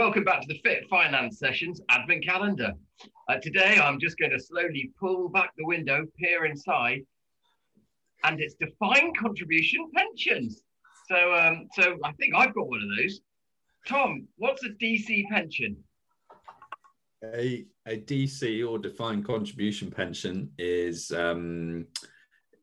welcome back to the Fit Finance Sessions Advent Calendar. Uh, today, I'm just going to slowly pull back the window, peer inside, and it's defined contribution pensions. So, um, so I think I've got one of those. Tom, what's a DC pension? A, a DC or defined contribution pension is um,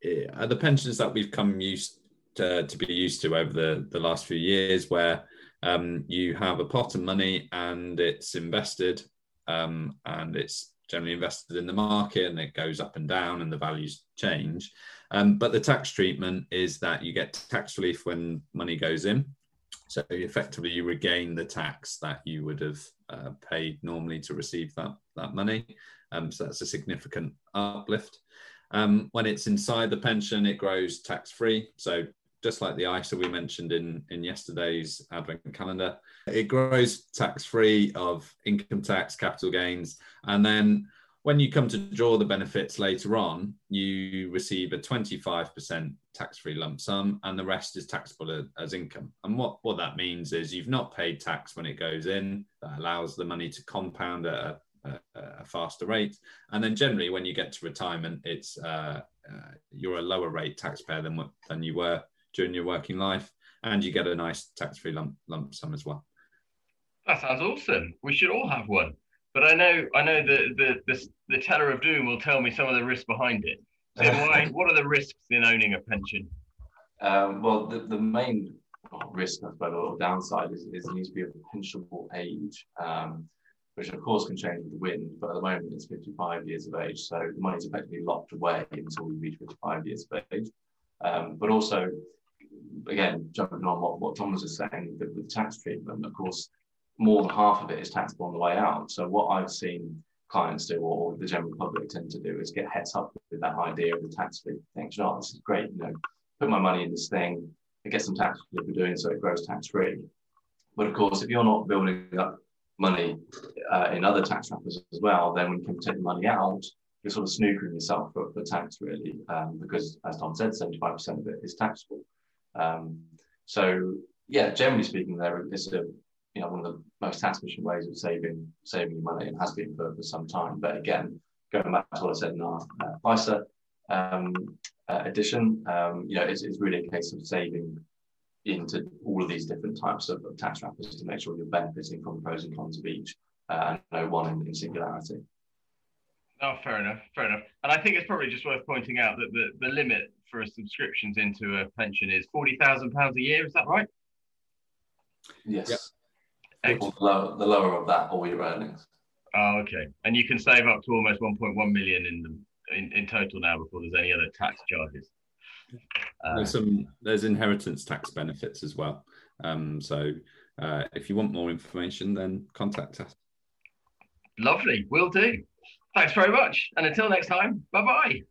eh, the pensions that we've come used to, to be used to over the, the last few years, where um, you have a pot of money and it's invested um, and it's generally invested in the market and it goes up and down and the values change. Um, but the tax treatment is that you get tax relief when money goes in. So effectively, you regain the tax that you would have uh, paid normally to receive that, that money. Um, so that's a significant uplift. Um, when it's inside the pension, it grows tax free. So just like the ISA we mentioned in, in yesterday's advent calendar. It grows tax free of income tax, capital gains, and then when you come to draw the benefits later on, you receive a 25% tax free lump sum, and the rest is taxable as income. And what, what that means is you've not paid tax when it goes in, that allows the money to compound at a, a, faster rate. And then generally, when you get to retirement, it's uh, uh, you're a lower rate taxpayer than, than you were during your working life, and you get a nice tax-free lump lump sum as well. That sounds awesome. We should all have one. But I know I know the the the, the teller of doom will tell me some of the risks behind it. So why, what are the risks in owning a pension? Um, well, the, the main risk, I suppose, or downside is, is it needs to be of a pensionable age, um, which of course can change with the wind, but at the moment it's 55 years of age, so the money's effectively locked away until we reach 55 years of age. Um, but also, again, jumping on what, what Thomas is saying with, with tax treatment, of course, more than half of it is taxable on the way out. So what I've seen clients do, or the general public tend to do, is get heads up with that idea of the tax free thing. Know, this is great. You know, put my money in this thing, I get some tax relief for doing so, it grows tax free. But of course, if you're not building up money uh, in other tax wrappers as well, then when you can take the money out, you're sort of snookering yourself for, for tax really, um, because as Tom said, 75% of it is taxable. Um, so yeah, generally speaking, there is a you know one of the most tax efficient ways of saving saving money and has been for, for some time. But again, going back to what I said in our uh, ISA um, uh, edition, um, you know, it's, it's really a case of saving into all of these different types of, of, tax wrappers to make sure you're benefiting from the pros and cons of each, uh, and no one in, in singularity. Oh, fair enough, fair enough. And I think it's probably just worth pointing out that the, the limit for subscriptions into a pension is forty thousand pounds a year. Is that right? Yes. Yep. The, lower, the lower of that, all your earnings. Oh, okay. And you can save up to almost one point one million in the in, in total now before there's any other tax charges. Uh, there's some there's inheritance tax benefits as well. Um, so uh, if you want more information, then contact us. Lovely, will do. Thanks very much. And until next time, bye bye.